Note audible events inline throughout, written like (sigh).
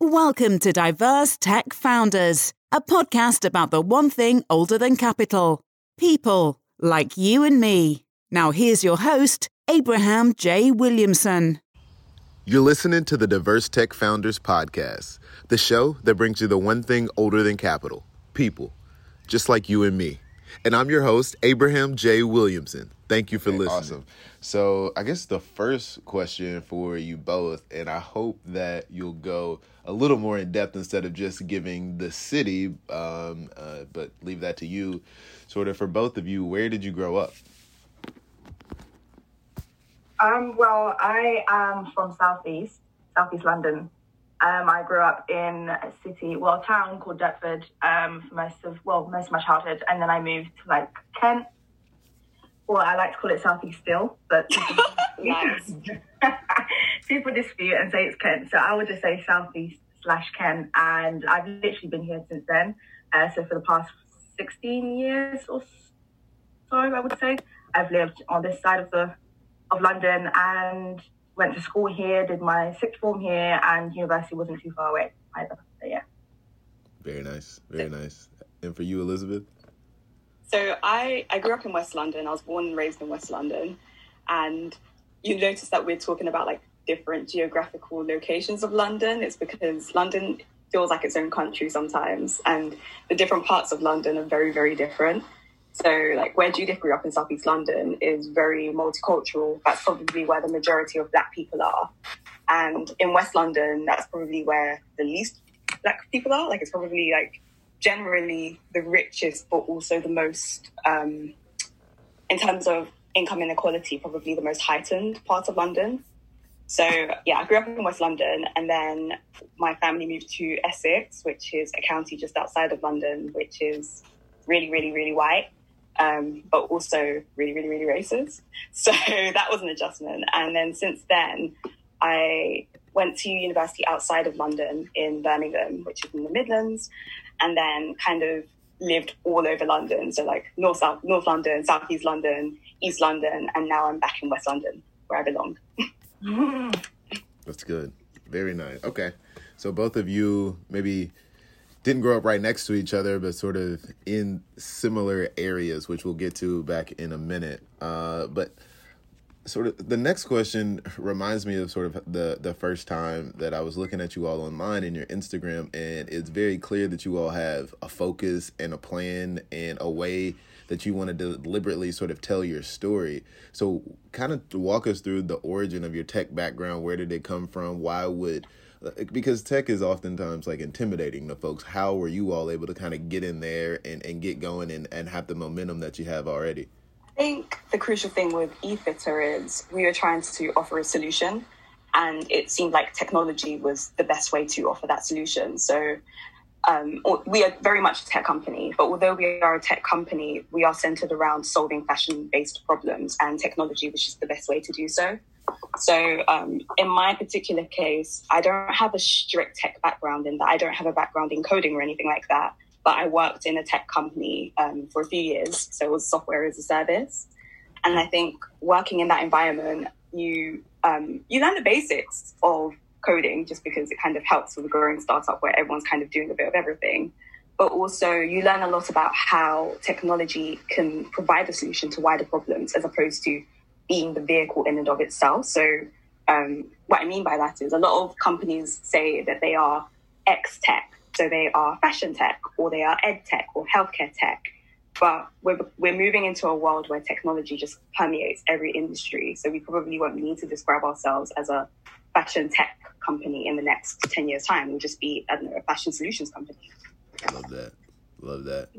Welcome to Diverse Tech Founders, a podcast about the one thing older than capital people like you and me. Now, here's your host, Abraham J. Williamson. You're listening to the Diverse Tech Founders Podcast, the show that brings you the one thing older than capital people, just like you and me. And I'm your host, Abraham J. Williamson. Thank you for listening. Awesome. So, I guess the first question for you both, and I hope that you'll go a little more in depth instead of just giving the city, um, uh, but leave that to you. Sort of for both of you, where did you grow up? Um, well, I am from Southeast, Southeast London. Um, I grew up in a city, well, a town called Deptford um, for most of, well, most of my childhood, and then I moved to like Kent. Well, I like to call it Southeast still, but (laughs) (laughs) people dispute and say it's Kent. So I would just say Southeast slash Kent, and I've literally been here since then. Uh, so for the past 16 years or so, I would say, I've lived on this side of the of London and went to school here, did my sixth form here, and university wasn't too far away either. So yeah. Very nice. Very nice. And for you, Elizabeth? So I, I grew up in West London. I was born and raised in West London. And you notice that we're talking about like different geographical locations of London. It's because London feels like its own country sometimes. And the different parts of London are very, very different. So like where Judith grew up in Southeast London is very multicultural. That's probably where the majority of black people are. And in West London, that's probably where the least black people are. Like it's probably like generally the richest, but also the most, um, in terms of income inequality, probably the most heightened part of London. So yeah, I grew up in West London, and then my family moved to Essex, which is a county just outside of London, which is really, really, really white, um, but also really, really, really racist. (laughs) So that was an adjustment. And then since then, I went to university outside of London in Birmingham, which is in the Midlands, and then kind of lived all over London. So like North South North London, South East London, East London, and now I'm back in West London where I belong. (laughs) That's good. Very nice. Okay. So both of you maybe didn't grow up right next to each other, but sort of in similar areas, which we'll get to back in a minute. Uh, but sort of the next question reminds me of sort of the the first time that I was looking at you all online in your Instagram, and it's very clear that you all have a focus and a plan and a way that you want to deliberately sort of tell your story. So, kind of walk us through the origin of your tech background. Where did it come from? Why would because tech is oftentimes like intimidating to folks. How were you all able to kind of get in there and, and get going and, and have the momentum that you have already? I think the crucial thing with eFitter is we were trying to offer a solution, and it seemed like technology was the best way to offer that solution. So um, we are very much a tech company, but although we are a tech company, we are centered around solving fashion based problems, and technology was just the best way to do so. So, um, in my particular case, I don't have a strict tech background in that. I don't have a background in coding or anything like that, but I worked in a tech company um, for a few years. So, it was software as a service. And I think working in that environment, you um, you learn the basics of coding just because it kind of helps with a growing startup where everyone's kind of doing a bit of everything. But also, you learn a lot about how technology can provide a solution to wider problems as opposed to being the vehicle in and of itself. So, um, what I mean by that is a lot of companies say that they are X tech, so they are fashion tech, or they are ed tech, or healthcare tech. But we're, we're moving into a world where technology just permeates every industry. So we probably won't need to describe ourselves as a fashion tech company in the next 10 years' time. We'll just be, I don't know, a fashion solutions company. Love that. Love that.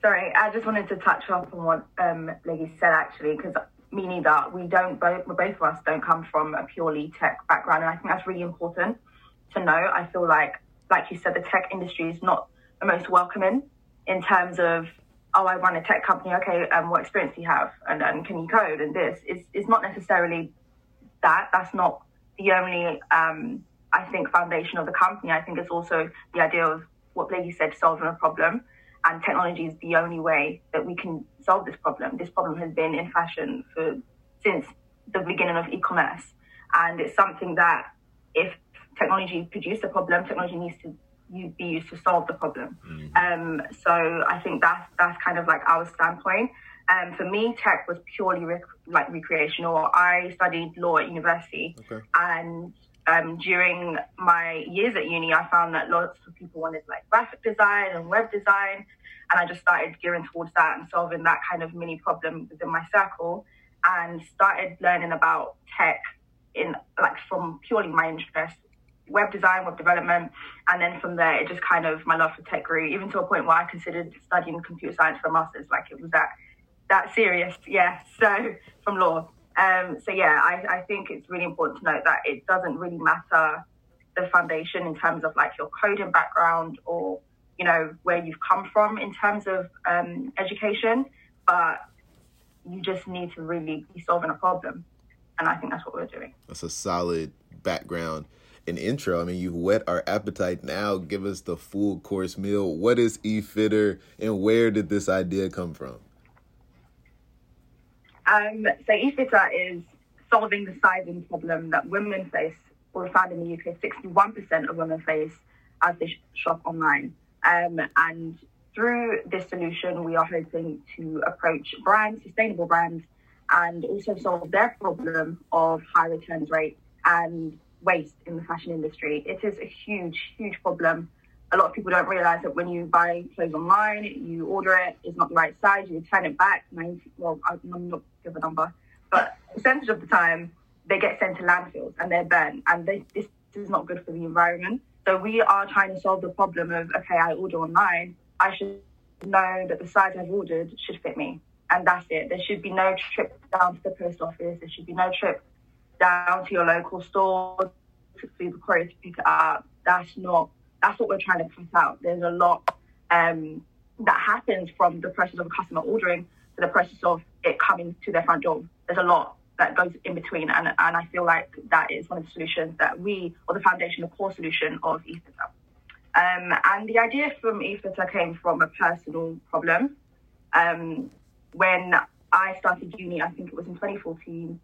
Sorry, I just wanted to touch up on what um, Leggy said actually, because me neither. We don't both, both of us don't come from a purely tech background, and I think that's really important to know. I feel like, like you said, the tech industry is not the most welcoming in terms of, oh, I run a tech company. Okay, um, what experience do you have, and, and can you code? And this is it's not necessarily that. That's not the only, um, I think, foundation of the company. I think it's also the idea of what Blakey said, solving a problem. And technology is the only way that we can solve this problem. This problem has been in fashion for since the beginning of e-commerce, and it's something that if technology produced a problem. Technology needs to be used to solve the problem. Mm-hmm. Um, so I think that's that's kind of like our standpoint. Um, for me, tech was purely rec- like recreational. I studied law at university, okay. and um, during my years at uni, I found that lots of people wanted like graphic design and web design, and I just started gearing towards that and solving that kind of mini problem within my circle, and started learning about tech in like from purely my interest web design, web development, and then from there it just kind of my love for tech grew, even to a point where I considered studying computer science for a master's. Like it was that that serious, yeah. (laughs) So from law. Um, so yeah, I, I think it's really important to note that it doesn't really matter the foundation in terms of like your coding background or you know where you've come from in terms of um, education, but you just need to really be solving a problem, and I think that's what we're doing. That's a solid background and intro. I mean, you've whet our appetite. Now, give us the full course meal. What is eFitter, and where did this idea come from? Um, so eFitter is solving the sizing problem that women face, or found in the UK, 61% of women face as they shop online. Um, and through this solution, we are hoping to approach brands, sustainable brands, and also solve their problem of high returns rate and waste in the fashion industry. It is a huge, huge problem a lot of people don't realize that when you buy clothes online, you order it, it's not the right size, you return it back. 90, well, I'm not give a number, but percentage of the time they get sent to landfills and they're burnt, and they, this is not good for the environment. So we are trying to solve the problem of okay, I order online, I should know that the size I've ordered should fit me, and that's it. There should be no trip down to the post office. There should be no trip down to your local store to the courier to pick it up. That's not that's what we're trying to cut out. There's a lot um, that happens from the process of a customer ordering to the process of it coming to their front door. There's a lot that goes in between, and, and I feel like that is one of the solutions that we, or the foundation, the core solution of eFitter. Um, and the idea from eFitter came from a personal problem. Um, when I started uni, I think it was in 2014,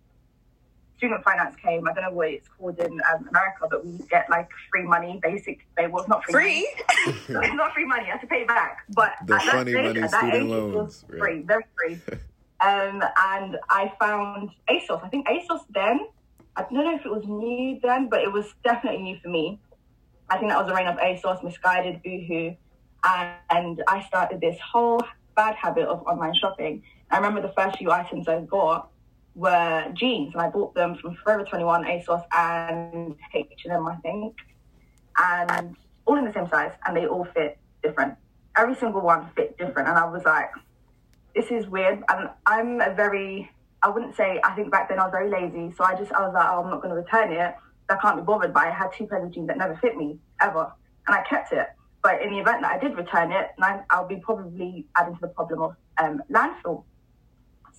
student finance came. I don't know what it's called in um, America, but we get like free money, basic. It was not free. Free? it's not free money. I (laughs) have to pay back. But the funny stage, money student age, loans, right. free, very free. (laughs) um, and I found ASOS. I think ASOS then. I don't know if it was new then, but it was definitely new for me. I think that was the reign of ASOS, Missguided, Boohoo, and, and I started this whole bad habit of online shopping. I remember the first few items I bought were jeans, and I bought them from Forever 21, ASOS, and H&M, I think, and all in the same size, and they all fit different. Every single one fit different, and I was like, this is weird. And I'm a very, I wouldn't say, I think back then I was very lazy, so I just, I was like, oh, I'm not going to return it. I can't be bothered. But I had two pairs of jeans that never fit me ever, and I kept it. But in the event that I did return it, I'll be probably adding to the problem of um, landfill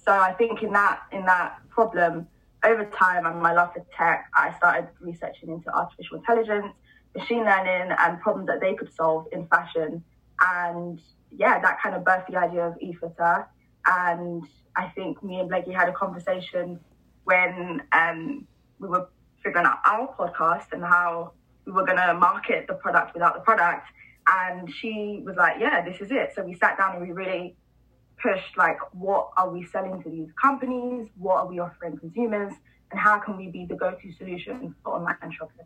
so I think in that in that problem, over time and my love for tech, I started researching into artificial intelligence, machine learning, and problems that they could solve in fashion. And yeah, that kind of birthed the idea of eFitter. And I think me and Blakey had a conversation when um, we were figuring out our podcast and how we were going to market the product without the product. And she was like, yeah, this is it. So we sat down and we really pushed like what are we selling to these companies? What are we offering consumers? And how can we be the go-to solution for online shopping?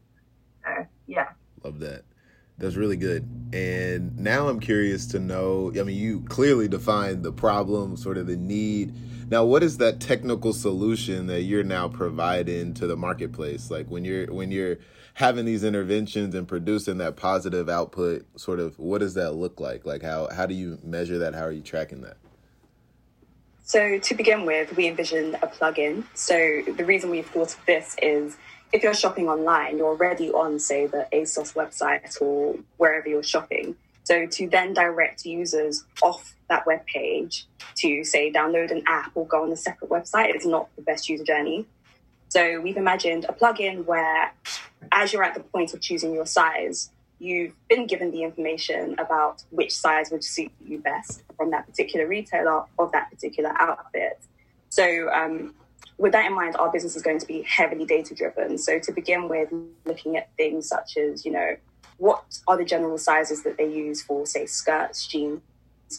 So yeah. Love that. That's really good. And now i'm curious to know i mean you clearly defined the problem sort of the need. Now what is that technical solution that you're now providing to the marketplace? Like when you're when you're having these interventions and producing that positive output sort of what does that look like? Like how how do you measure that? How are you tracking that so to begin with, we envision a plugin. So the reason we've thought of this is if you're shopping online, you're already on, say, the ASOS website or wherever you're shopping. So to then direct users off that web page to, say, download an app or go on a separate website is not the best user journey. So we've imagined a plugin where, as you're at the point of choosing your size, you've been given the information about which size would suit you best from that particular retailer of that particular outfit. So um, with that in mind, our business is going to be heavily data driven. So to begin with, looking at things such as, you know, what are the general sizes that they use for, say, skirts, jeans,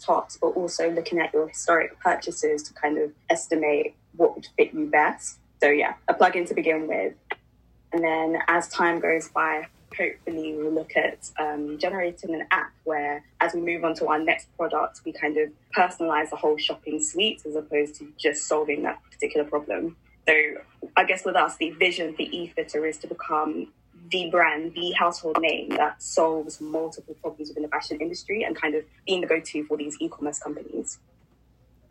tops, but also looking at your historic purchases to kind of estimate what would fit you best. So yeah, a plugin to begin with. And then as time goes by, hopefully we'll look at um, generating an app where as we move on to our next product, we kind of personalize the whole shopping suite as opposed to just solving that particular problem. So I guess with us, the vision for eFitter is to become the brand, the household name that solves multiple problems within the fashion industry and kind of being the go-to for these e-commerce companies.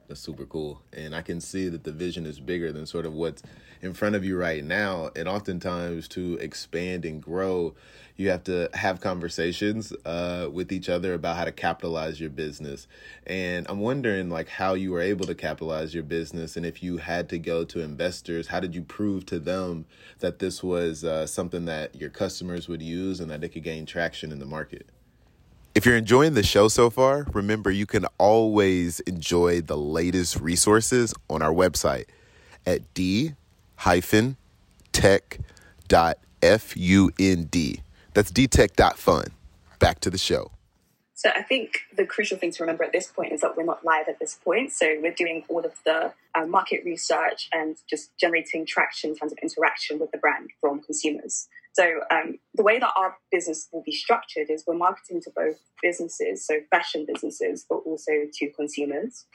That's super cool. And I can see that the vision is bigger than sort of what's in front of you right now. And oftentimes, to expand and grow, you have to have conversations uh, with each other about how to capitalize your business. And I'm wondering, like, how you were able to capitalize your business, and if you had to go to investors, how did you prove to them that this was uh, something that your customers would use and that it could gain traction in the market? If you're enjoying the show so far, remember you can always enjoy the latest resources on our website at d tech.fund. That's dtech.fun. Back to the show. So I think the crucial thing to remember at this point is that we're not live at this point. So we're doing all of the uh, market research and just generating traction in terms of interaction with the brand from consumers. So um, the way that our business will be structured is we're marketing to both businesses, so fashion businesses, but also to consumers.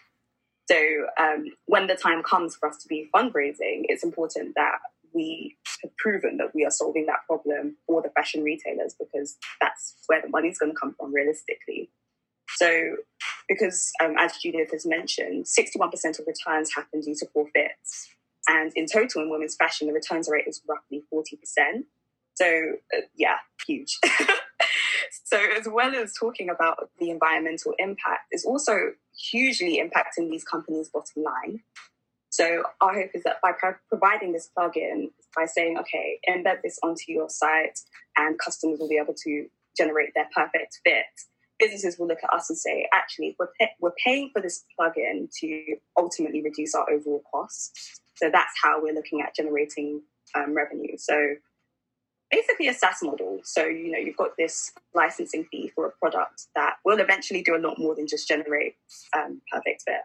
So um, when the time comes for us to be fundraising, it's important that we have proven that we are solving that problem for the fashion retailers because that's where the money's going to come from realistically. So, because um, as Judith has mentioned, 61% of returns happen due to forfeits. And in total, in women's fashion, the returns rate is roughly 40%. So, uh, yeah, huge. (laughs) so, as well as talking about the environmental impact, it's also hugely impacting these companies' bottom line. So, our hope is that by pro- providing this plugin, by saying, okay, embed this onto your site, and customers will be able to generate their perfect fit, businesses will look at us and say, actually, we're, pay- we're paying for this plugin to ultimately reduce our overall costs. So, that's how we're looking at generating um, revenue. So, basically a SaaS model. So, you know, you've got this licensing fee for a product that will eventually do a lot more than just generate um, perfect fit.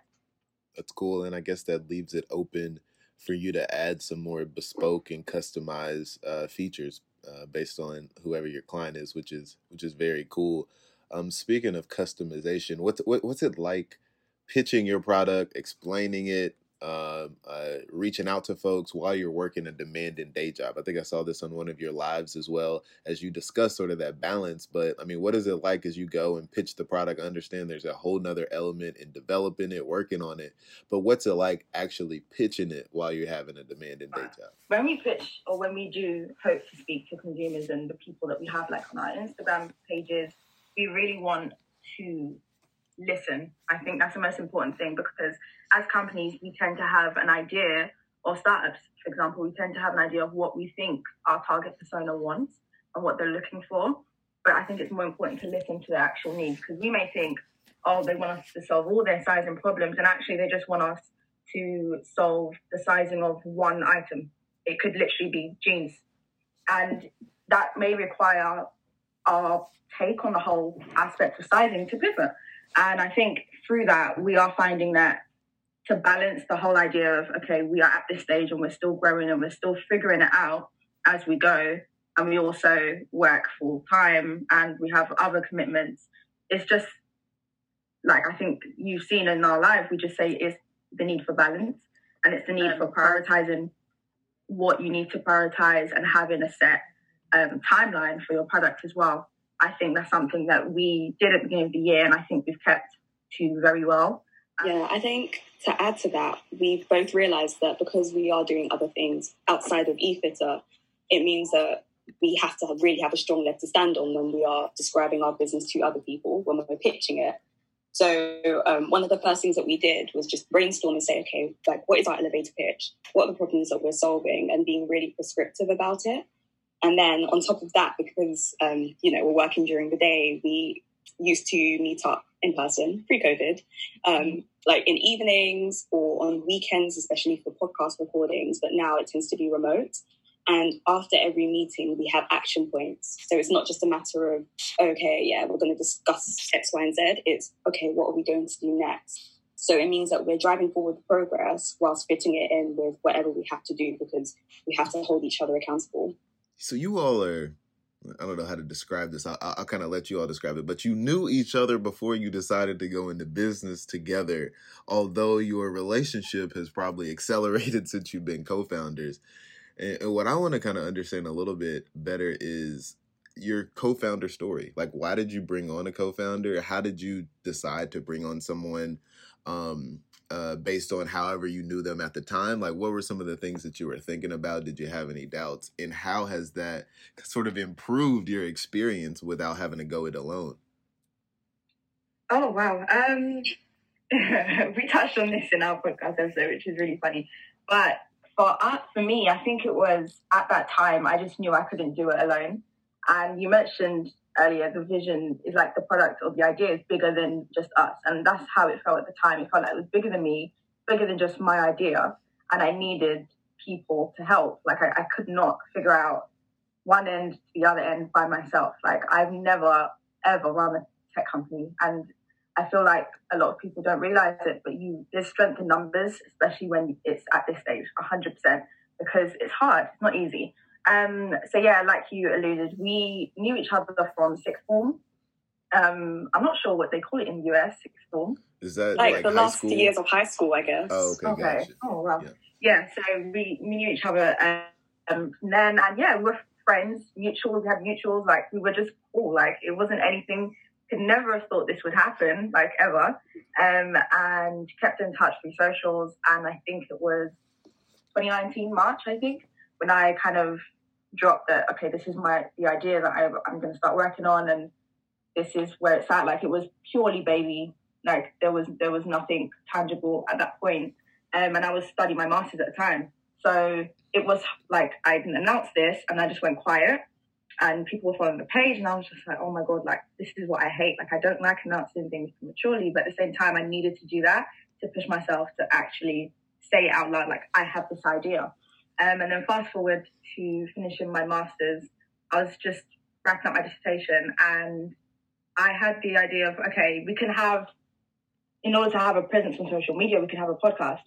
That's cool. And I guess that leaves it open for you to add some more bespoke and customized uh, features uh, based on whoever your client is, which is which is very cool. Um, speaking of customization, what's what, what's it like pitching your product, explaining it, uh, uh, reaching out to folks while you're working a demanding day job. I think I saw this on one of your lives as well as you discuss sort of that balance. But I mean, what is it like as you go and pitch the product? I understand there's a whole nother element in developing it, working on it. But what's it like actually pitching it while you're having a demanding day job? When we pitch or when we do hope to speak to consumers and the people that we have like on our Instagram pages, we really want to listen. I think that's the most important thing because as companies, we tend to have an idea, or startups, for example, we tend to have an idea of what we think our target persona wants and what they're looking for. But I think it's more important to listen to their actual needs because we may think, oh, they want us to solve all their sizing problems, and actually they just want us to solve the sizing of one item. It could literally be jeans. And that may require our take on the whole aspect of sizing to pivot. And I think through that, we are finding that to balance the whole idea of, okay, we are at this stage and we're still growing and we're still figuring it out as we go. And we also work full time and we have other commitments. It's just like I think you've seen in our life, we just say it's the need for balance and it's the need for prioritizing what you need to prioritize and having a set um, timeline for your product as well. I think that's something that we did at the beginning of the year, and I think we've kept to very well. Yeah, I think to add to that, we've both realised that because we are doing other things outside of eFitter, it means that we have to really have a strong leg to stand on when we are describing our business to other people, when we're pitching it. So um, one of the first things that we did was just brainstorm and say, okay, like what is our elevator pitch? What are the problems that we're solving? And being really prescriptive about it. And then on top of that, because um, you know we're working during the day, we used to meet up in person pre-COVID, um, like in evenings or on weekends, especially for podcast recordings. But now it tends to be remote. And after every meeting, we have action points. So it's not just a matter of, okay, yeah, we're going to discuss X, Y, and Z. It's, okay, what are we going to do next? So it means that we're driving forward the progress whilst fitting it in with whatever we have to do because we have to hold each other accountable. So you all are I don't know how to describe this. I, will kind of let you all describe it. But you knew each other before you decided to go into business together, although your relationship has probably (laughs) accelerated since you've been co founders. And, and what I want to kind of understand a little bit better is your co founder story. Like, why did you bring on a co founder? How did you decide to bring on someone um, uh, based on however you knew them at the time? Like, what were some of the things that you were thinking about? Did you have any doubts? And how has that sort of improved your experience without having to go it alone? Oh, wow. Um, (laughs) we touched on this in our podcast episode, which is really funny. But for us, for me, I think it was at that time, I just knew I couldn't do it alone. And you mentioned earlier, the vision is like the product or the idea is bigger than just us. And that's how it felt at the time. It felt like it was bigger than me, bigger than just my idea. And I needed people to help. Like I, I could not figure out one end to the other end by myself. Like I've never, ever run a tech company. And I feel like a lot of people don't realize it, but you there's strength in numbers, especially when it's at this stage, 100%, because it's hard, it's not easy. Um, so yeah, like you alluded, we knew each other from sixth form. Um, I'm not sure what they call it in the US, sixth form. Is that like, like the last school? years of high school, I guess. Oh, okay, Okay. gotcha. Oh well. Yeah. Yeah. So we, we knew each other, um, and then and yeah, we were friends, mutuals. We had mutuals. Like we were just cool. Like it wasn't anything. Could never have thought this would happen, like ever. Um, and kept in touch through socials. And I think it was 2019 March. I think when I kind of dropped that. Okay, this is my the idea that I, I'm going to start working on, and this is where it's at. Like it was purely baby. Like there was there was nothing tangible at that point. Um, and I was studying my masters at the time, so it was like I didn't announce this, and I just went quiet. And people were following the page, and I was just like, "Oh my god! Like this is what I hate. Like I don't like announcing things prematurely, but at the same time, I needed to do that to push myself to actually say it out loud. Like I have this idea." Um, and then fast forward to finishing my master's, I was just wrapping up my dissertation and I had the idea of, okay, we can have, in order to have a presence on social media, we can have a podcast.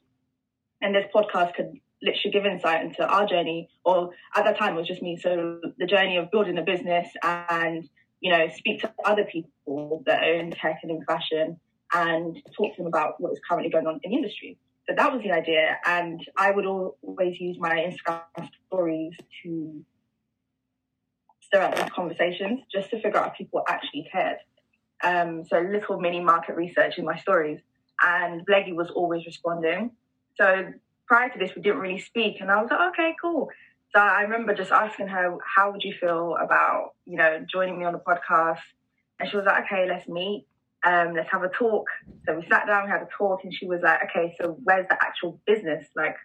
And this podcast could literally give insight into our journey, or at that time it was just me. So the journey of building a business and, you know, speak to other people that are in tech and in fashion and talk to them about what is currently going on in the industry. So that was the idea. And I would always use my Instagram stories to stir up these conversations just to figure out if people actually cared. Um, so little mini market research in my stories. And Bleggy was always responding. So prior to this, we didn't really speak. And I was like, okay, cool. So I remember just asking her, how would you feel about, you know, joining me on the podcast? And she was like, okay, let's meet um, let's have a talk. So we sat down, we had a talk, and she was like, okay, so where's the actual business? Like,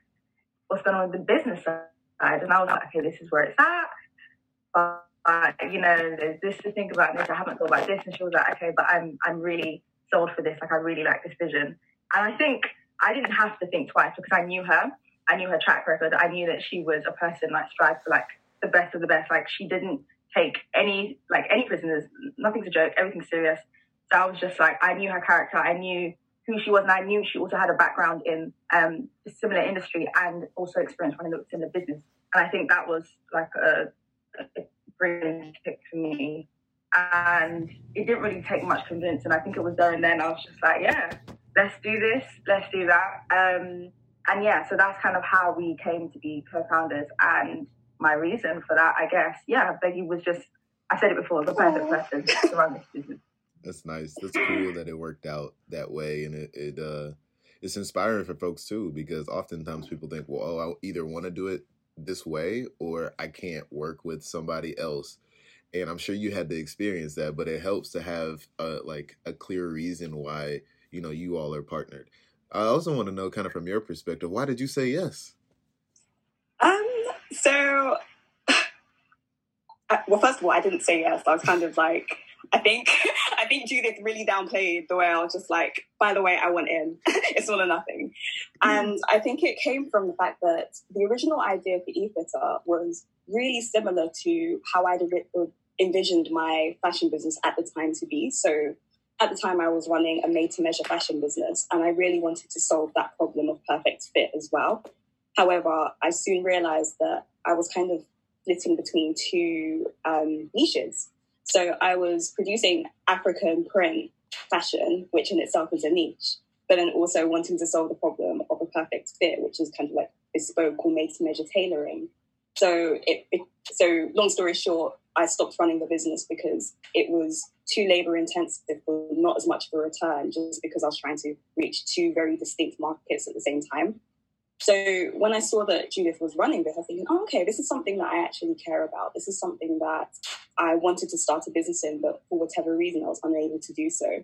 what's going on with the business side? And I was like, okay, this is where it's at. But, uh, you know, there's this to think about, this. I haven't thought about this. And she was like, okay, but I'm, I'm really sold for this. Like, I really like this vision. And I think I didn't have to think twice because I knew her. I knew her track record. I knew that she was a person like strive for like the best of the best. Like she didn't take any like any prisoners. Nothing's a joke. Everything's serious. So I was just like, I knew her character, I knew who she was, and I knew she also had a background in um, a similar industry and also experience running a similar business. And I think that was like a, a brilliant pick for me. And it didn't really take much convincing. I think it was there and then I was just like, yeah, let's do this, let's do that. Um, and yeah, so that's kind of how we came to be co-founders. And my reason for that, I guess, yeah, Becky was just, I said it before, the perfect person to run this business. That's nice. That's cool that it worked out that way, and it, it uh, it's inspiring for folks too because oftentimes people think, well, oh, I either want to do it this way or I can't work with somebody else. And I'm sure you had to experience that, but it helps to have a, like a clear reason why you know you all are partnered. I also want to know, kind of from your perspective, why did you say yes? Um. So, (sighs) well, first of all, I didn't say yes. I was kind of like I think (laughs) I think Judith really downplayed the way I was just like, by the way, I went in. (laughs) it's all or nothing. And I think it came from the fact that the original idea for eFitter was really similar to how I'd envisioned my fashion business at the time to be. So at the time I was running a made to measure fashion business and I really wanted to solve that problem of perfect fit as well. However, I soon realized that I was kind of splitting between two um, niches. So I was producing African print fashion, which in itself is a niche, but then also wanting to solve the problem of a perfect fit, which is kind of like bespoke or made to measure tailoring. So it, it, so long story short, I stopped running the business because it was too labor intensive for not as much of a return, just because I was trying to reach two very distinct markets at the same time. So when I saw that Judith was running this, I was thinking, oh, okay, this is something that I actually care about. This is something that I wanted to start a business in, but for whatever reason, I was unable to do so.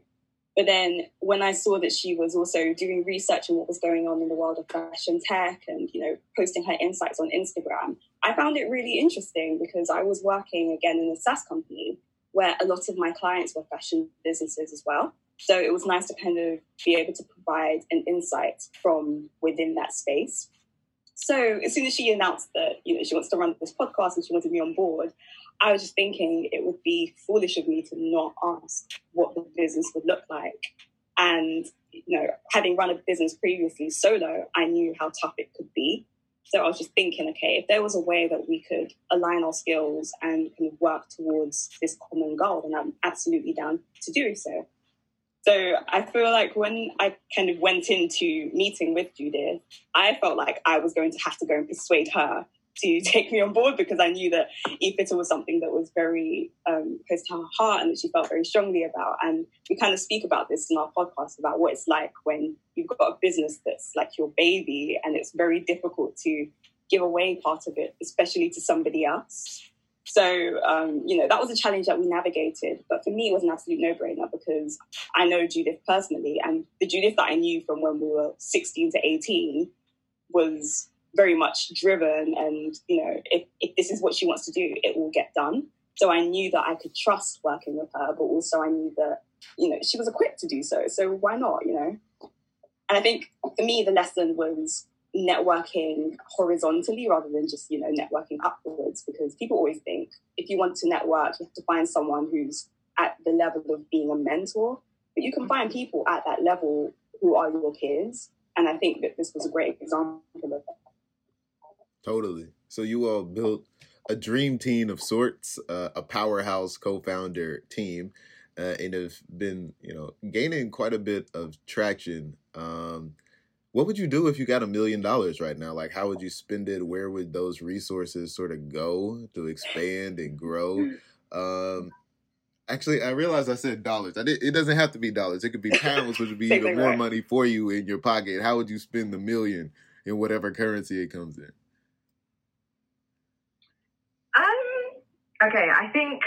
But then when I saw that she was also doing research on what was going on in the world of fashion tech and, you know, posting her insights on Instagram, I found it really interesting because I was working again in a SaaS company where a lot of my clients were fashion businesses as well. So it was nice to kind of be able to provide an insight from within that space. So as soon as she announced that you know she wants to run this podcast and she wanted me on board, I was just thinking it would be foolish of me to not ask what the business would look like. And you know, having run a business previously solo, I knew how tough it could be. So I was just thinking, okay, if there was a way that we could align our skills and kind of work towards this common goal, then I'm absolutely down to do so. So I feel like when I kind of went into meeting with Judith, I felt like I was going to have to go and persuade her to (laughs) take me on board because I knew that eFitter was something that was very um, close to her heart and that she felt very strongly about. And we kind of speak about this in our podcast about what it's like when you've got a business that's like your baby and it's very difficult to give away part of it, especially to somebody else. So, um, you know, that was a challenge that we navigated. But for me, it was an absolute no brainer because I know Judith personally. And the Judith that I knew from when we were 16 to 18 was very much driven. And, you know, if, if this is what she wants to do, it will get done. So I knew that I could trust working with her, but also I knew that, you know, she was equipped to do so. So why not, you know? And I think for me, the lesson was networking horizontally rather than just you know networking upwards because people always think if you want to network you have to find someone who's at the level of being a mentor but you can find people at that level who are your peers. And i think that this was a great example of that. Totally. So you all built a dream team of sorts uh, a powerhouse co-founder team uh, and have been you know gaining quite a bit of traction. Um, what would you do if you got a million dollars right now? Like, how would you spend it? Where would those resources sort of go to expand and grow? Um, actually, I realized I said dollars. I did, it doesn't have to be dollars. It could be pounds, which would be (laughs) even more right. money for you in your pocket. How would you spend the million in whatever currency it comes in? Um. Okay, I think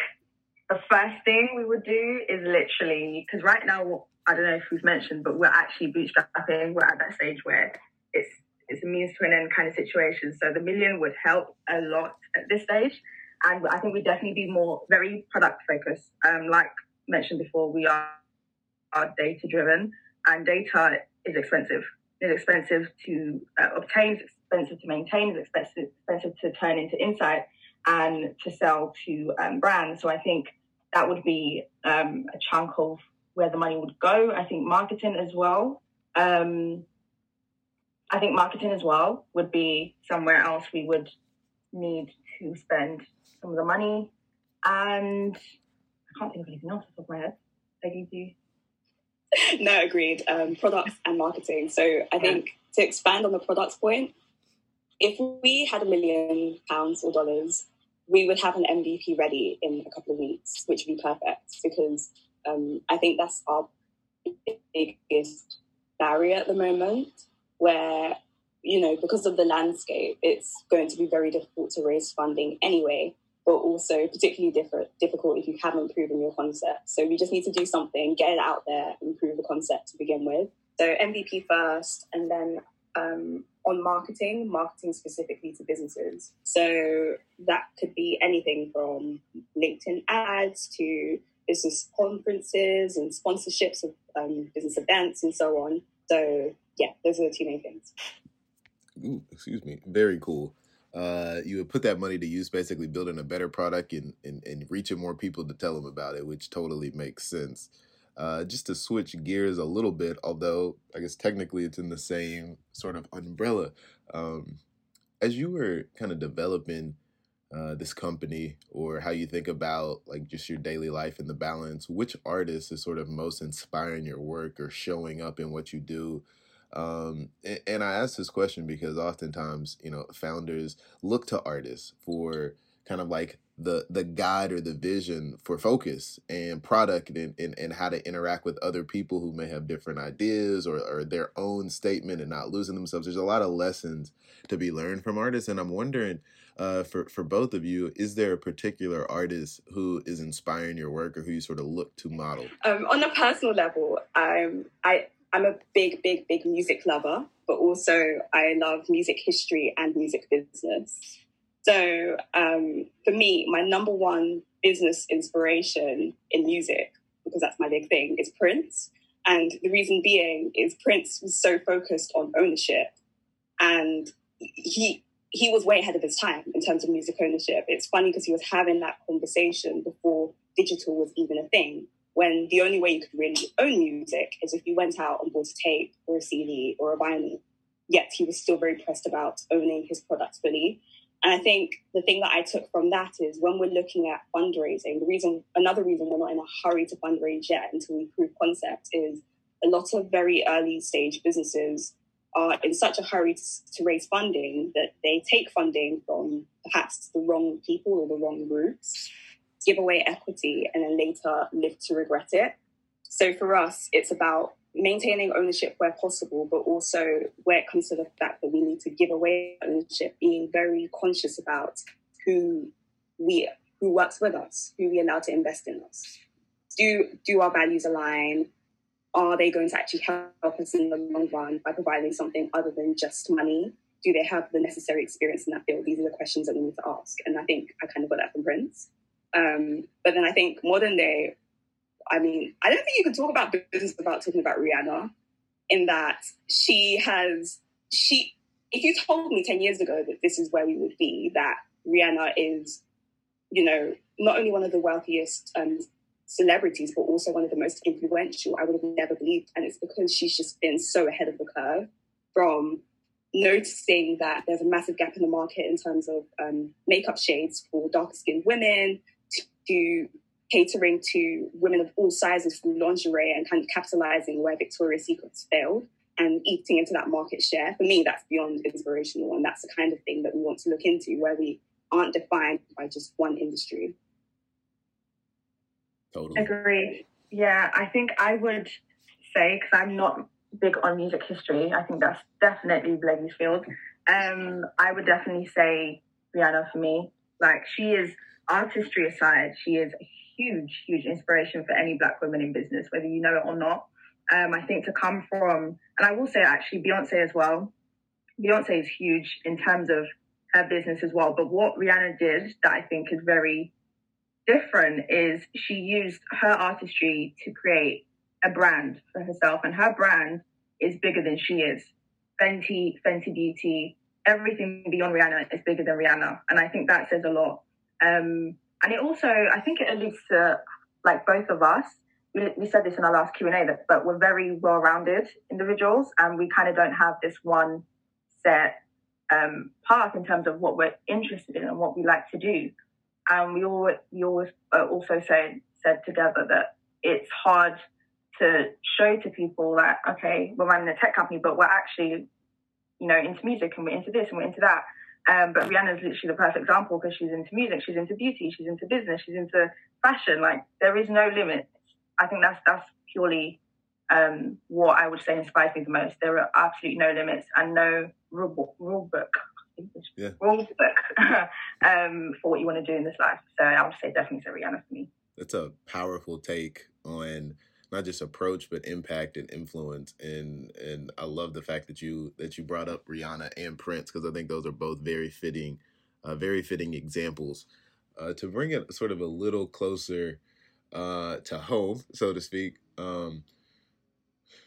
the first thing we would do is literally because right now I don't know if we've mentioned, but we're actually bootstrapping. We're at that stage where it's it's a means to an end kind of situation. So the million would help a lot at this stage, and I think we'd definitely be more very product focused. Um, like mentioned before, we are are data driven, and data is expensive. It's expensive to uh, obtain. It's expensive to maintain. It's expensive, expensive to turn into insight and to sell to um, brands. So I think that would be um, a chunk of where the money would go. I think marketing as well. Um, I think marketing as well would be somewhere else we would need to spend some of the money. And I can't think of anything else off the top of my head. Do you? (laughs) no, agreed. Um, products and marketing. So I think to expand on the products point, if we had a million pounds or dollars, we would have an MVP ready in a couple of weeks, which would be perfect because um, I think that's our biggest barrier at the moment, where you know because of the landscape, it's going to be very difficult to raise funding anyway. But also particularly difficult if you haven't proven your concept. So we just need to do something, get it out there, and prove the concept to begin with. So MVP first, and then um, on marketing, marketing specifically to businesses. So that could be anything from LinkedIn ads to business conferences and sponsorships of um, business events and so on. So yeah, those are the two main things. Ooh, excuse me. Very cool. Uh, you would put that money to use basically building a better product and, and, and reaching more people to tell them about it, which totally makes sense. Uh, just to switch gears a little bit, although I guess technically it's in the same sort of umbrella. Um, as you were kind of developing uh, this company or how you think about like just your daily life and the balance, which artist is sort of most inspiring your work or showing up in what you do? Um, and, and I ask this question because oftentimes, you know, founders look to artists for kind of like the the guide or the vision for focus and product and, and, and how to interact with other people who may have different ideas or, or their own statement and not losing themselves. There's a lot of lessons to be learned from artists. And I'm wondering, uh, for, for both of you, is there a particular artist who is inspiring your work or who you sort of look to model? Um, on a personal level, um, I, I'm a big, big, big music lover, but also I love music history and music business. So um, for me, my number one business inspiration in music, because that's my big thing, is Prince. And the reason being is Prince was so focused on ownership, and he he was way ahead of his time in terms of music ownership. It's funny because he was having that conversation before digital was even a thing. When the only way you could really own music is if you went out and bought a tape or a CD or a vinyl. Yet he was still very pressed about owning his products fully. And I think the thing that I took from that is when we're looking at fundraising, the reason, another reason we're not in a hurry to fundraise yet until we prove concept is a lot of very early stage businesses are in such a hurry to, to raise funding that they take funding from perhaps the wrong people or the wrong groups, give away equity, and then later live to regret it. So for us, it's about maintaining ownership where possible, but also where it comes to the fact that we need to give away ownership, being very conscious about who we who works with us, who we allow to invest in us. Do do our values align? Are they going to actually help us in the long run by providing something other than just money? Do they have the necessary experience in that field? These are the questions that we need to ask. And I think I kind of got that from Prince. Um, but then I think modern day, I mean, I don't think you can talk about business without talking about Rihanna, in that she has she. If you told me ten years ago that this is where we would be, that Rihanna is, you know, not only one of the wealthiest um, celebrities, but also one of the most influential, I would have never believed. And it's because she's just been so ahead of the curve from noticing that there's a massive gap in the market in terms of um, makeup shades for darker skinned women to catering to women of all sizes through lingerie and kind of capitalizing where Victoria's Secret's failed and eating into that market share. For me, that's beyond inspirational. And that's the kind of thing that we want to look into where we aren't defined by just one industry. Totally. Agree. Yeah, I think I would say, because I'm not big on music history, I think that's definitely Blake's field. Um, I would definitely say Rihanna for me. Like, she is, artistry aside, she is a huge, huge inspiration for any black woman in business, whether you know it or not. Um, I think to come from, and I will say actually Beyonce as well. Beyonce is huge in terms of her business as well. But what Rihanna did that I think is very different is she used her artistry to create a brand for herself, and her brand is bigger than she is. Fenty, Fenty Beauty, everything beyond Rihanna is bigger than Rihanna, and I think that says a lot. Um, and it also, I think it alludes to like both of us. We, we said this in our last Q and A, that but we're very well-rounded individuals, and we kind of don't have this one set um, path in terms of what we're interested in and what we like to do. And we all we always uh, also said said together that it's hard to show to people that okay, we're running a tech company, but we're actually, you know, into music and we're into this and we're into that. Um, but Rihanna is literally the perfect example because she's into music, she's into beauty, she's into business, she's into fashion. Like there is no limit. I think that's that's purely um, what I would say inspires me the most. There are absolutely no limits and no rule, rule book. Yeah. Rule book (laughs) um, for what you want to do in this life. So I would say definitely say Rihanna for me. That's a powerful take on not just approach but impact and influence and and I love the fact that you that you brought up Rihanna and Prince because I think those are both very fitting uh, very fitting examples uh, to bring it sort of a little closer uh, to home, so to speak. Um,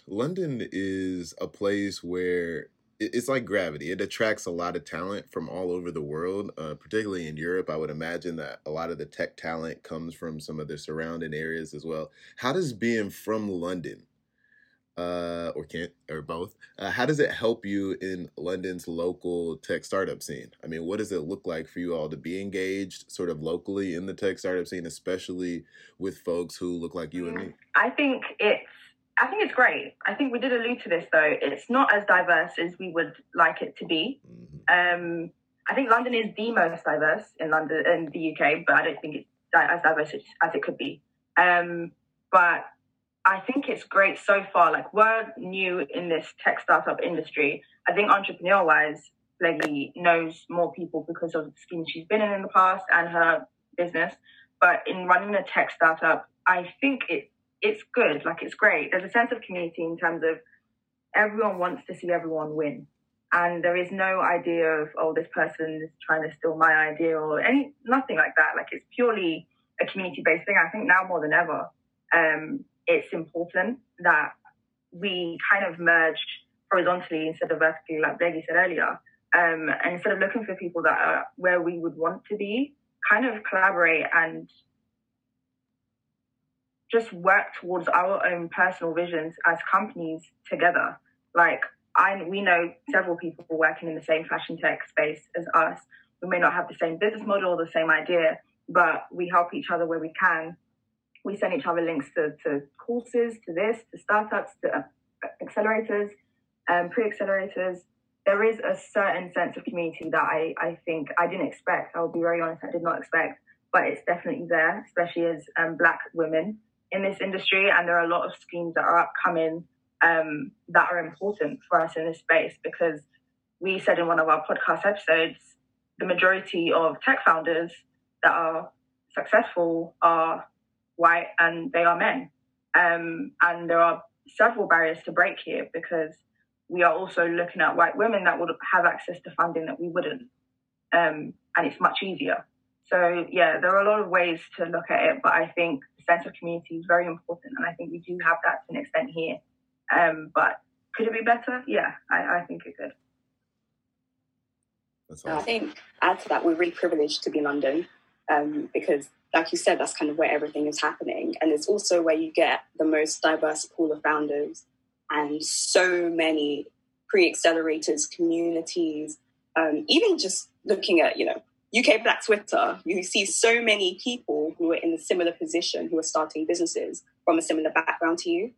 London is a place where it's like gravity. It attracts a lot of talent from all over the world, uh, particularly in Europe. I would imagine that a lot of the tech talent comes from some of the surrounding areas as well. How does being from London, uh, or Kent, or both, uh, how does it help you in London's local tech startup scene? I mean, what does it look like for you all to be engaged sort of locally in the tech startup scene, especially with folks who look like you and me? I think it's I think it's great. I think we did allude to this though. It's not as diverse as we would like it to be. Mm-hmm. Um, I think London is the most diverse in London in the UK, but I don't think it's as diverse as it could be. Um, but I think it's great so far. Like we're new in this tech startup industry. I think entrepreneur wise, Leggy knows more people because of the schemes she's been in in the past and her business. But in running a tech startup, I think it it's good. Like it's great. There's a sense of community in terms of everyone wants to see everyone win. And there is no idea of, oh, this person is trying to steal my idea or any, nothing like that. Like it's purely a community based thing. I think now more than ever, um, it's important that we kind of merged horizontally instead of vertically, like Becky said earlier. Um, and instead of looking for people that are where we would want to be, kind of collaborate and just work towards our own personal visions as companies together. Like I, we know several people working in the same fashion tech space as us. We may not have the same business model or the same idea, but we help each other where we can. We send each other links to, to courses, to this, to startups, to uh, accelerators, um, pre-accelerators. There is a certain sense of community that I, I think I didn't expect. I will be very honest, I did not expect, but it's definitely there, especially as um, black women in this industry, and there are a lot of schemes that are upcoming um, that are important for us in this space because we said in one of our podcast episodes the majority of tech founders that are successful are white and they are men. Um, and there are several barriers to break here because we are also looking at white women that would have access to funding that we wouldn't. Um, and it's much easier. So, yeah, there are a lot of ways to look at it, but I think the sense of community is very important, and I think we do have that to an extent here. Um, but could it be better? Yeah, I, I think it could. Awesome. I think add to that, we're really privileged to be in London um, because, like you said, that's kind of where everything is happening, and it's also where you get the most diverse pool of founders and so many pre-accelerators, communities, um, even just looking at you know UK Black Twitter, you see so many people who are in a similar position who are starting businesses from a similar background to you.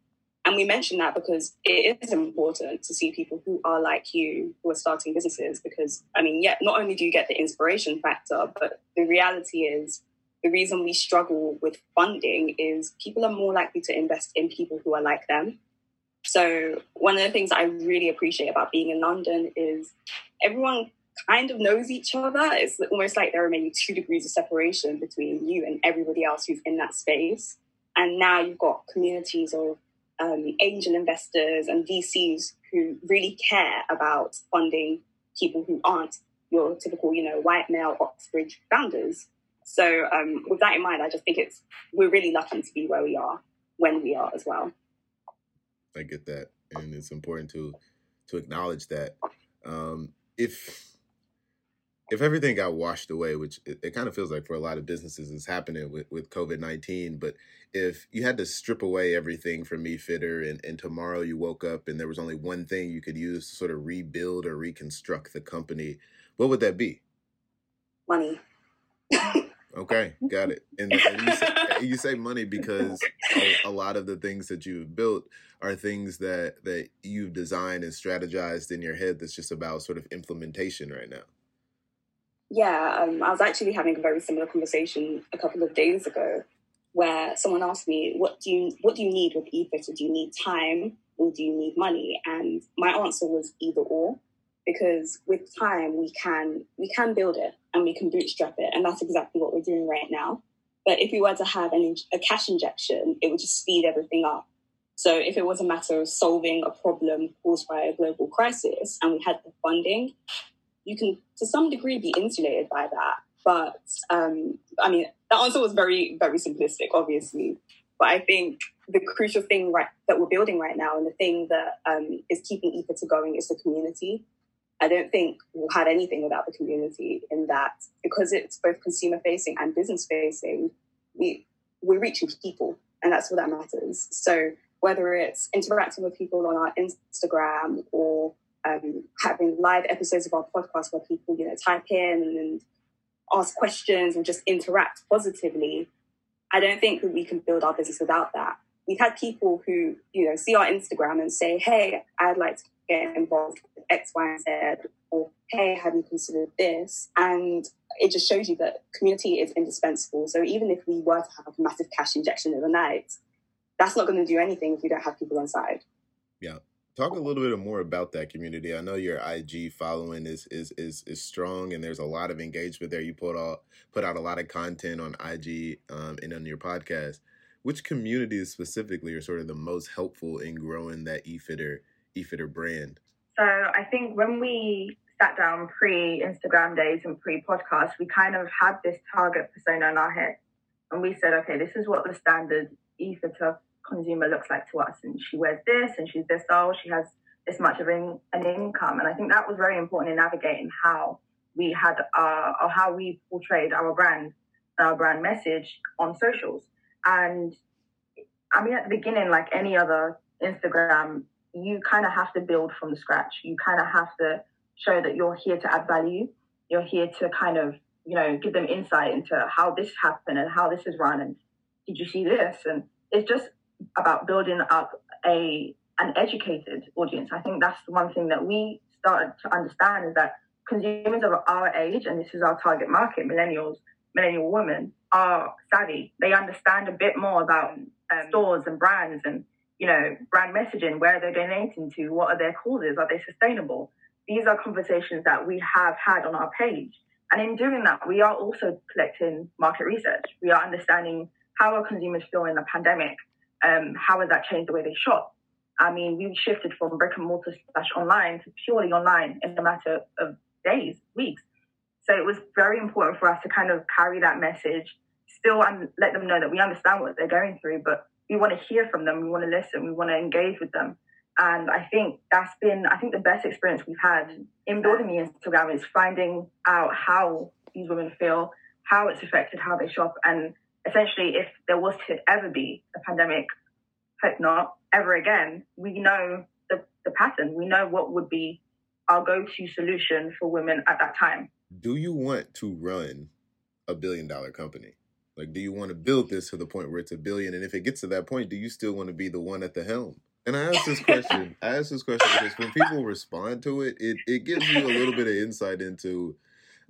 And we mention that because it is important to see people who are like you who are starting businesses because, I mean, yeah, not only do you get the inspiration factor, but the reality is the reason we struggle with funding is people are more likely to invest in people who are like them. So, one of the things I really appreciate about being in London is everyone kind of knows each other. It's almost like there are maybe two degrees of separation between you and everybody else who's in that space. And now you've got communities of um, angel investors and VCs who really care about funding people who aren't your typical, you know, white male Oxbridge founders. So um, with that in mind, I just think it's we're really lucky to be where we are when we are as well. I get that, and it's important to to acknowledge that. Um, if if everything got washed away, which it, it, kind of feels like for a lot of businesses is happening with, with COVID 19, but if you had to strip away everything from eFitter and, and tomorrow you woke up and there was only one thing you could use to sort of rebuild or reconstruct the company, what would that be? Money. okay, got it. (laughs) And, and you, say, you, say, money because a, a lot of the things that you've built are things that, that you've designed and strategized in your head that's just about sort of implementation right now. Yeah, um, I was actually having a very similar conversation a couple of days ago, where someone asked me, "What do you what do you need with eFitter? Do you need time or do you need money?" And my answer was either or, because with time we can we can build it and we can bootstrap it, and that's exactly what we're doing right now. But if we were to have an, a cash injection, it would just speed everything up. So if it was a matter of solving a problem caused by a global crisis and we had the funding, you can to some degree be insulated by that. But um, I mean, the answer was very, very simplistic, obviously. But I think the crucial thing right, that we're building right now and the thing that um, is keeping going is the community. I don't think we'll have anything without the community in that because it's both consumer facing and business facing, we, we're reaching people and that's what that matters. So whether it's interacting with people on our Instagram or um, having live episodes of our podcast where people, you know, type in and ask questions and just interact positively, I don't think that we can build our business without that. We've had people who, you know, see our Instagram and say, hey, I'd like to get involved with X, Y, and Z, or hey, have you considered this? And it just shows you that community is indispensable. So even if we were to have a massive cash injection overnight, that's not going to do anything if you don't have people on side. Yeah. Talk a little bit more about that community. I know your IG following is is is is strong, and there's a lot of engagement there. You put out put out a lot of content on IG um, and on your podcast. Which communities specifically are sort of the most helpful in growing that eFitter eFitter brand? So I think when we sat down pre Instagram days and pre podcast, we kind of had this target persona in our head, and we said, okay, this is what the standard eFitter consumer looks like to us. And she wears this and she's this old, she has this much of an, an income. And I think that was very important in navigating how we had our, or how we portrayed our brand, our brand message on socials. And I mean, at the beginning, like any other Instagram, you kind of have to build from the scratch. You kind of have to show that you're here to add value. You're here to kind of, you know, give them insight into how this happened and how this is run. And did you see this? And it's just about building up a an educated audience. I think that's the one thing that we started to understand is that consumers of our age, and this is our target market, millennials, millennial women, are savvy. They understand a bit more about um, stores and brands and you know brand messaging, where are they're donating to, what are their causes, are they sustainable? These are conversations that we have had on our page. And in doing that, we are also collecting market research. We are understanding how our consumers feel in the pandemic um, how has that changed the way they shop? I mean, we shifted from brick and mortar slash online to purely online in a matter of days, weeks. So it was very important for us to kind of carry that message, still and let them know that we understand what they're going through, but we want to hear from them, we want to listen, we want to engage with them. And I think that's been, I think the best experience we've had in building the Instagram is finding out how these women feel, how it's affected how they shop, and essentially, if there was to ever be a pandemic, hope not, ever again, we know the, the pattern. We know what would be our go to solution for women at that time. Do you want to run a billion dollar company? Like, do you want to build this to the point where it's a billion? And if it gets to that point, do you still want to be the one at the helm? And I ask this (laughs) question. I ask this question because when people respond to it, it it gives you a little bit of insight into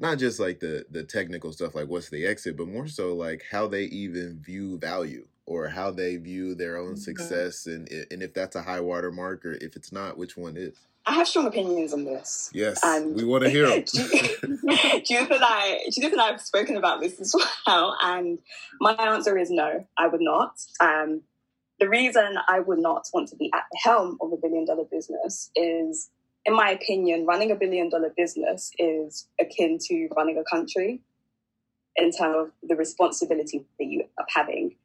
not just like the the technical stuff like what's the exit but more so like how they even view value or how they view their own mm-hmm. success and and if that's a high water mark or if it's not which one is I have strong opinions on this. Yes, and we want to hear them. (laughs) (laughs) Judith and I, Judith and I have spoken about this as (laughs) well, and my answer is no. I would not. Um, the reason I would not want to be at the helm of a billion dollar business is in my opinion, running a billion dollar business is akin to running a country in terms of the responsibility that you are having.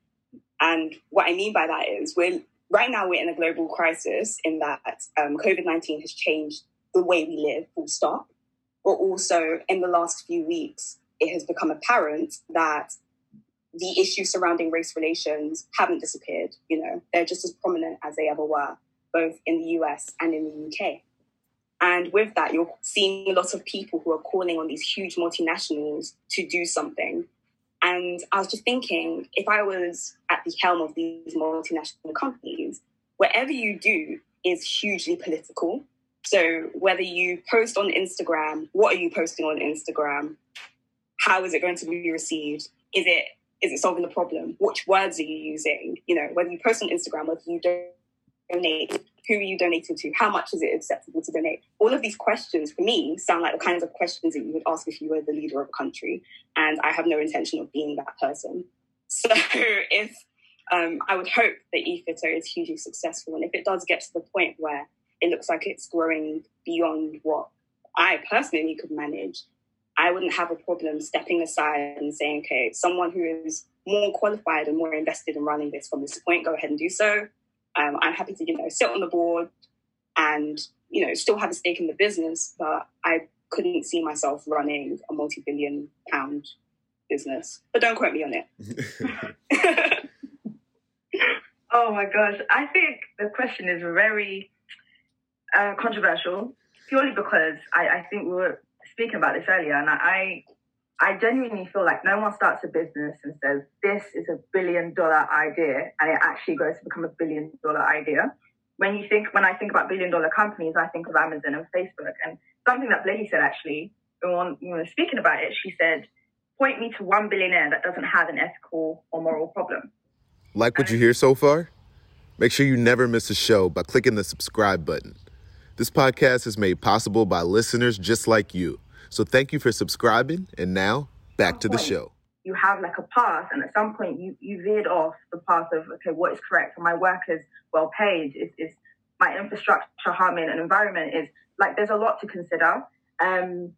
And what I mean by that is we're right now we're in a global crisis in that um, COVID 19 has changed the way we live, full stop. But also in the last few weeks, it has become apparent that the issues surrounding race relations haven't disappeared. You know, they're just as prominent as they ever were, both in the US and in the UK. And with that, you're seeing a lot of people who are calling on these huge multinationals to do something. And I was just thinking, if I was at the helm of these multinational companies, whatever you do is hugely political. So whether you post on Instagram, what are you posting on Instagram? How is it going to be received? Is it is it solving the problem? Which words are you using? You know, whether you post on Instagram, whether you donate who are you donating to? How much is it acceptable to donate? All of these questions, for me, sound like the kinds of questions that you would ask if you were the leader of a country. And I have no intention of being that person. (laughs) So if um, I would hope that eFitter is hugely successful, and if it does get to the point where it looks like it's growing beyond what I personally could manage, I wouldn't have a problem stepping aside and saying, okay, someone who is more qualified and more invested in running this from this point, go ahead and do so. Um, I'm happy to, you know, sit on the board and, you know, still have a stake in the business, but I couldn't see myself running a multi-billion pound business. But don't quote me on it. (laughs) (laughs) oh my gosh. I think the question is very uh, controversial purely because I, I think we were speaking about this earlier, and I, I genuinely feel like no one starts a business and says this is a billion dollar idea, and it actually goes to become a billion dollar idea. When you think, when I think about billion dollar companies, I think of Amazon and Facebook, and something that Blakey said actually, when we were speaking about it, she said, "Point me to one billionaire that doesn't have an ethical or moral problem." Like what you hear so far? Make sure you never miss a show by clicking the subscribe button. This podcast is made possible by listeners just like you. So thank you for subscribing. And now back to the show. You have like a path, and at some point you, you veered off the path of okay, what is correct? Are my workers well paid? Is, is my infrastructure harming an environment? Is like there's a lot to consider. Um,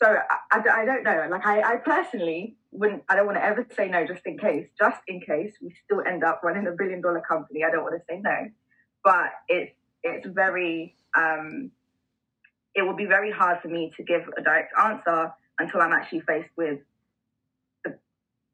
so I, I, I, don't know. Like I, I personally wouldn't. I don't want to ever say no, just in case. Just in case we still end up running a billion dollar company, I don't want to say no. But it's it's very um, it will be very hard for me to give a direct answer until I'm actually faced with the,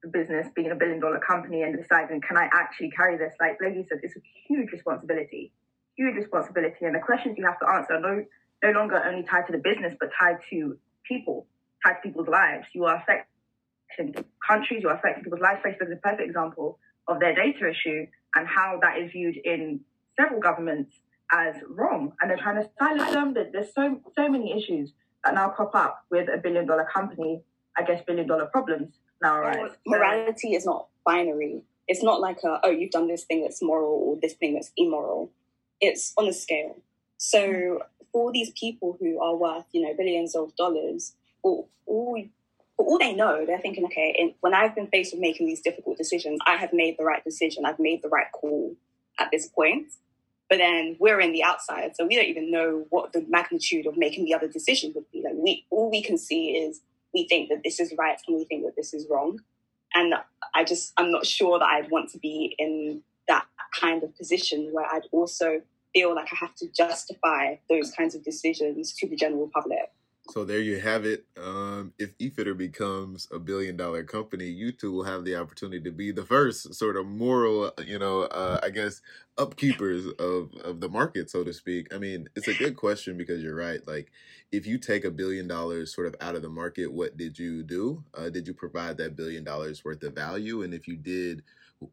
the business being a billion dollar company and deciding can I actually carry this? Like Blakey said, it's a huge responsibility, huge responsibility, and the questions you have to answer are no no longer only tied to the business but tied to people, tied to people's lives. You are affecting countries, you are affecting people's lives. Facebook is a perfect example of their data issue and how that is viewed in several governments as wrong and they're trying to silence them. There's so so many issues that now crop up with a billion dollar company, I guess billion dollar problems now right. Morality is not binary. It's not like a, oh, you've done this thing that's moral or this thing that's immoral. It's on a scale. So for these people who are worth, you know, billions of dollars, all, all, all they know, they're thinking, okay, when I've been faced with making these difficult decisions, I have made the right decision. I've made the right call at this point. But then we're in the outside, so we don't even know what the magnitude of making the other decision would be. Like we, all we can see is we think that this is right and we think that this is wrong. And I just, I'm not sure that I'd want to be in that kind of position where I'd also feel like I have to justify those kinds of decisions to the general public. So there you have it. Um, if eFitter becomes a billion dollar company, you two will have the opportunity to be the first sort of moral, you know, uh, I guess, upkeepers of, of the market, so to speak. I mean, it's a good question because you're right. Like, if you take a billion dollars sort of out of the market, what did you do? Uh, did you provide that billion dollars worth of value? And if you did,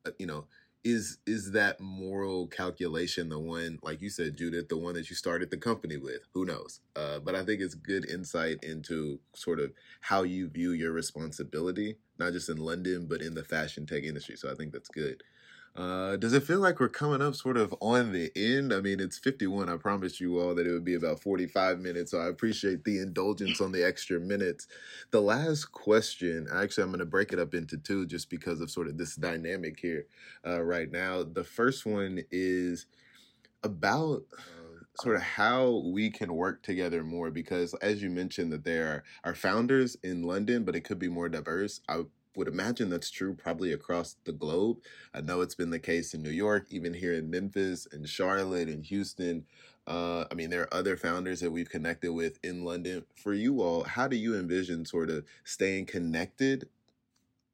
uh, you know, is is that moral calculation the one like you said judith the one that you started the company with? Who knows? Uh, but i think it's good insight into sort of how you view your responsibility not just in london but in the fashion tech industry. So i think that's good uh, does it feel like we're coming up sort of on the end? I mean, it's 51. I promised you all that it would be about 45 minutes, so I appreciate the indulgence on the extra minutes. The last question, actually, I'm going to break it up into two just because of sort of this dynamic here uh, right now. The first one is about uh, sort of how we can work together more because as you mentioned that there are, founders in london but it could be more diverse i would imagine that's true probably across the globe. I know it's been the case in New York, even here in Memphis and Charlotte and Houston. Uh, I mean, there are other founders that we've connected with in London. For you all, how do you envision sort of staying connected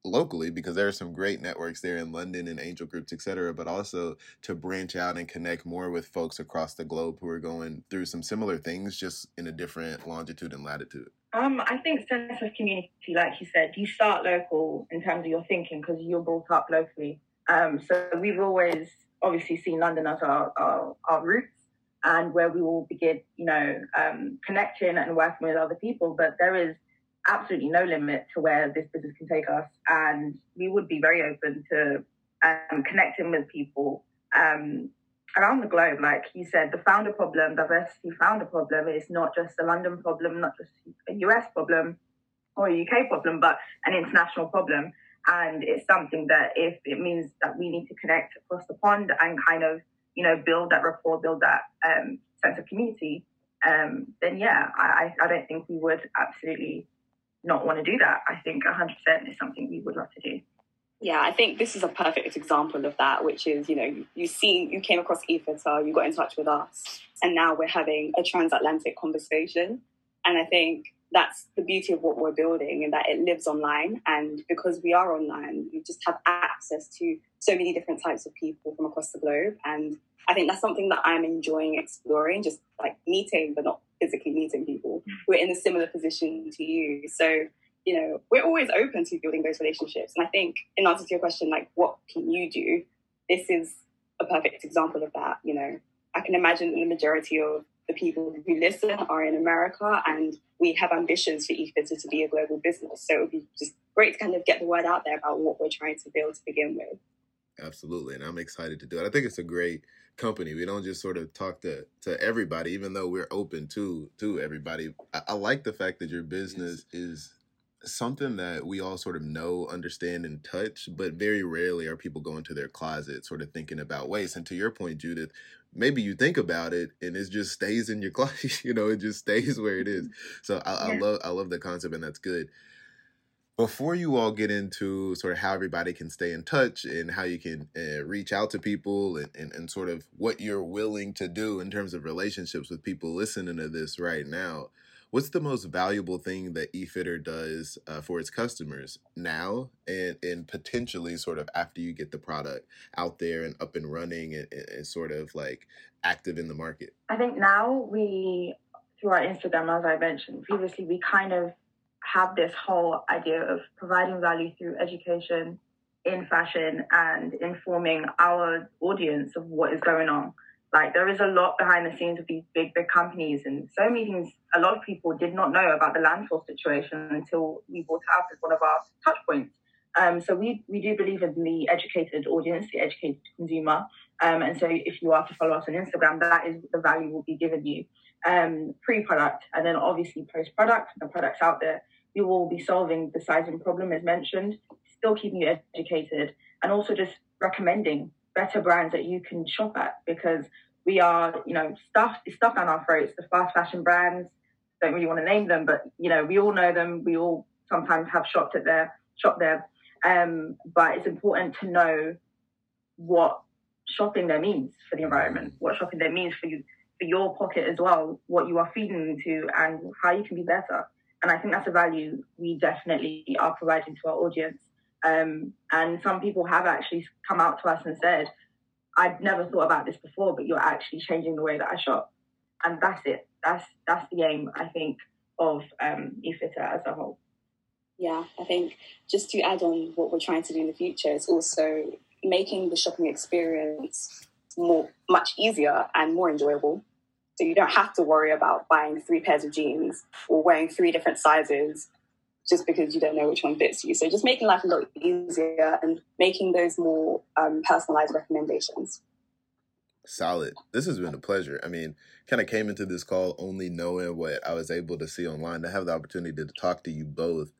locally because there are some great networks there in London and angel groups, et cetera, but also to branch out and connect more with folks across the globe who are going through some similar things, just in a different longitude and latitude? Um, I think sense of community, like you said, you start local in terms of your thinking because you're brought up locally. Um, so we've always obviously seen London as our, our, our roots and where we will begin, you know, um, connecting and working with other people. But there is absolutely no limit to where this business can take us. And we would be very open to um, connecting with people um, around the globe, like you said, the founder problem, diversity founder problem is not just a London problem, not just a US problem or a UK problem, but an international problem. And it's something that if it means that we need to connect across the pond and kind of, you know, build that rapport, build that um, sense of community, um, then yeah, I, I don't think we would absolutely not want to do that. I think 100% is something we would love to do. Yeah, I think this is a perfect example of that, which is, you know, you, you see, you came across eFitter, you got in touch with us, and now we're having a transatlantic conversation. And I think that's the beauty of what we're building and that it lives online. And because we are online, we just have access to so many different types of people from across the globe. And I think that's something that I'm enjoying exploring, just like meeting, but not physically meeting people mm. who are in a similar position to you. So you know, we're always open to building those relationships. And I think in answer to your question, like, what can you do? This is a perfect example of that. You know, I can imagine the majority of the people who listen are in America and we have ambitions for eFitter to be a global business. So it would be just great to kind of get the word out there about what we're trying to build to begin with. Absolutely. And I'm excited to do it. I think it's a great company. We don't just sort of talk to, to everybody, even though we're open to to everybody. I, I like the fact that your business is something that we all sort of know, understand, and touch, but very rarely are people going to their closet sort of thinking about waste. And to your point, Judith, maybe you think about it and it just stays in your (laughs) closet, you know, it just stays where it is. Mm-hmm. So I, yeah. I love I love the concept and that's good. Before you all get into sort of how everybody can stay in touch and how you can uh, reach out to people and, and, and sort of what you're willing to do in terms of relationships with people listening to this right now, what's the most valuable thing that eFitter does uh, for its customers now and, and potentially sort of after you get the product out there and up and running and, and sort of like active in the market? I think now we, through our Instagram, as I mentioned previously, we kind of have this whole idea of providing value through education in fashion and informing our audience of what is going on. Like there is a lot behind the scenes of these big, big companies, and so many things. A lot of people did not know about the landfill situation until we brought it up as one of our touch points. Um, so we we do believe in the educated audience, the educated consumer. Um, and so if you are to follow us on Instagram, that is the value will be given you um, pre-product, and then obviously post-product. The products out there, we will be solving the sizing problem as mentioned, still keeping you educated, and also just recommending better brands that you can shop at because we are, you know, stuffed, it's stuffed down our throats. The fast fashion brands, don't really want to name them, but, you know, we all know them. We all sometimes have shopped at their shop there. Um, but it's important to know what shopping there means for the environment, what shopping there means for you, for your pocket as well, what you are feeding into and how you can be better. And I think that's a value we definitely are providing to our audience. Um, and some people have actually come out to us and said, I'd never thought about this before, but you're actually changing the way that I shop. And that's it. That's that's the aim, I think, of um, eFitter as a whole. Yeah, I think just to add on what we're trying to do in the future is also making the shopping experience more much easier and more enjoyable. So you don't have to worry about buying three pairs of jeans or wearing three different sizes just because you don't know which one fits you. So just making life a lot easier and making those more um, personalized recommendations. Solid. This has been a pleasure. I mean, kind of came into this call only knowing what I was able to see online. To have the opportunity to talk to you both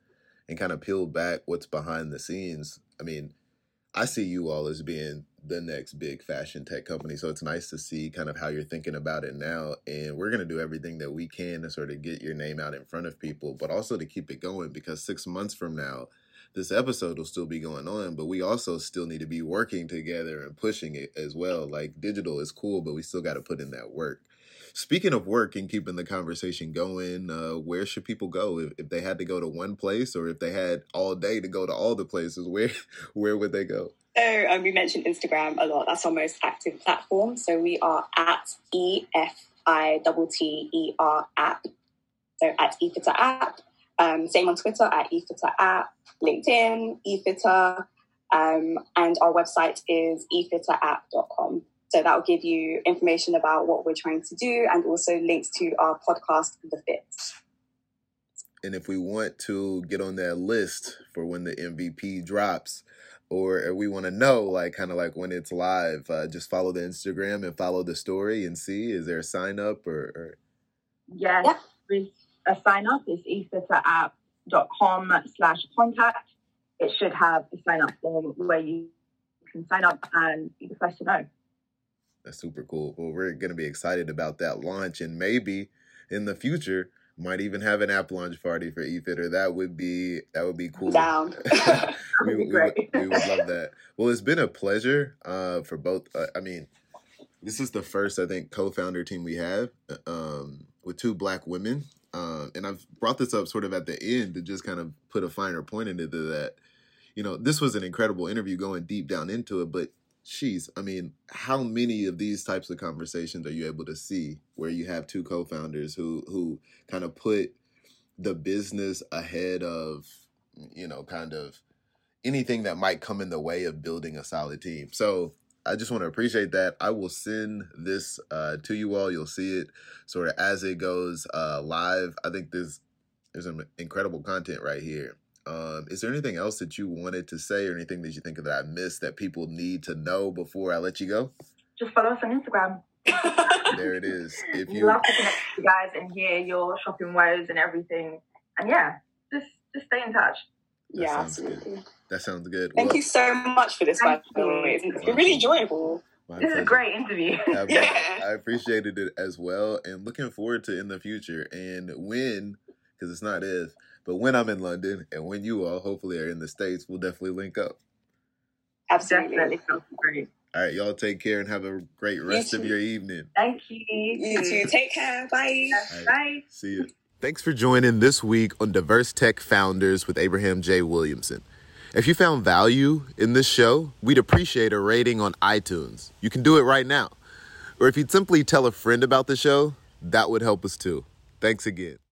and kind of peel back what's behind the scenes. I mean, I see you all as being the next big fashion tech company. So it's nice to see kind of how you're thinking about it now. And we're going to do everything that we can to sort of get your name out in front of people, but also to keep it going because six months from now, this episode will still be going on, but we also still need to be working together and pushing it as well. Like digital is cool, but we still got to put in that work. Speaking of work and keeping the conversation going, uh, where should people go if, if they had to go to one place, or if they had all day to go to all the places? Where (laughs) where would they go? So um, we mentioned Instagram a lot. That's our most active platform. So we are at E F I T E R app. So at eFitter app. Um, same on Twitter at eFitter app, LinkedIn, eFitter, um, and our website is efitterapp.com. So that will give you information about what we're trying to do and also links to our podcast, The Fit. And if we want to get on that list for when the MVP drops, or we want to know like kind of like when it's live uh, just follow the instagram and follow the story and see is there a sign up or, or... yes yeah. a sign up is efitterapp.com slash contact it should have a sign up form where you can sign up and be the first to know that's super cool well we're going to be excited about that launch and maybe in the future Might even have an app launch party for eFitter. That would be that would be cool. Down. (laughs) (laughs) we, be we, would, we would love (laughs) that. Well, it's been a pleasure uh, for both. Uh, I mean, this is the first I think co-founder team we have um, with two black women, um, and I've brought this up sort of at the end to just kind of put a finer point into that. You know, this was an incredible interview going deep down into it, but she's i mean how many of these types of conversations are you able to see where you have two co-founders who who kind of put the business ahead of you know kind of anything that might come in the way of building a solid team? So i just want to appreciate that. I will send this uh, to you all. You'll see it sort of as it goes uh, live. I think there's there's some incredible content right here um, is there anything else that you wanted to say or anything that you think that I missed that people need to know before I let you go? Just follow us on Instagram. There it is. (laughs) If you love to connect with you guys and hear your shopping woes and everything. And yeah, just just stay in touch. yeah, sounds good. that sounds good. Thank Well, you so much for this, by Thank the way. you. It's been really enjoyable. my This is a great interview. I, (laughs) Yeah. I appreciated it as well and looking forward to in the future and when because it's not if but when I'm in London and when you all hopefully are in the States we'll definitely link up. Absolutely. Definitely great. All right, y'all take care and have a great rest of too. your evening. Thank you. You too. Take care. Bye. All right, Bye. See you. Thanks for joining this week on Diverse Tech Founders with Abraham J. Williamson. If you found value in this show, we'd appreciate a rating on iTunes. You can do it right now. Or if you'd simply tell a friend about the show, that would help us too. Thanks again.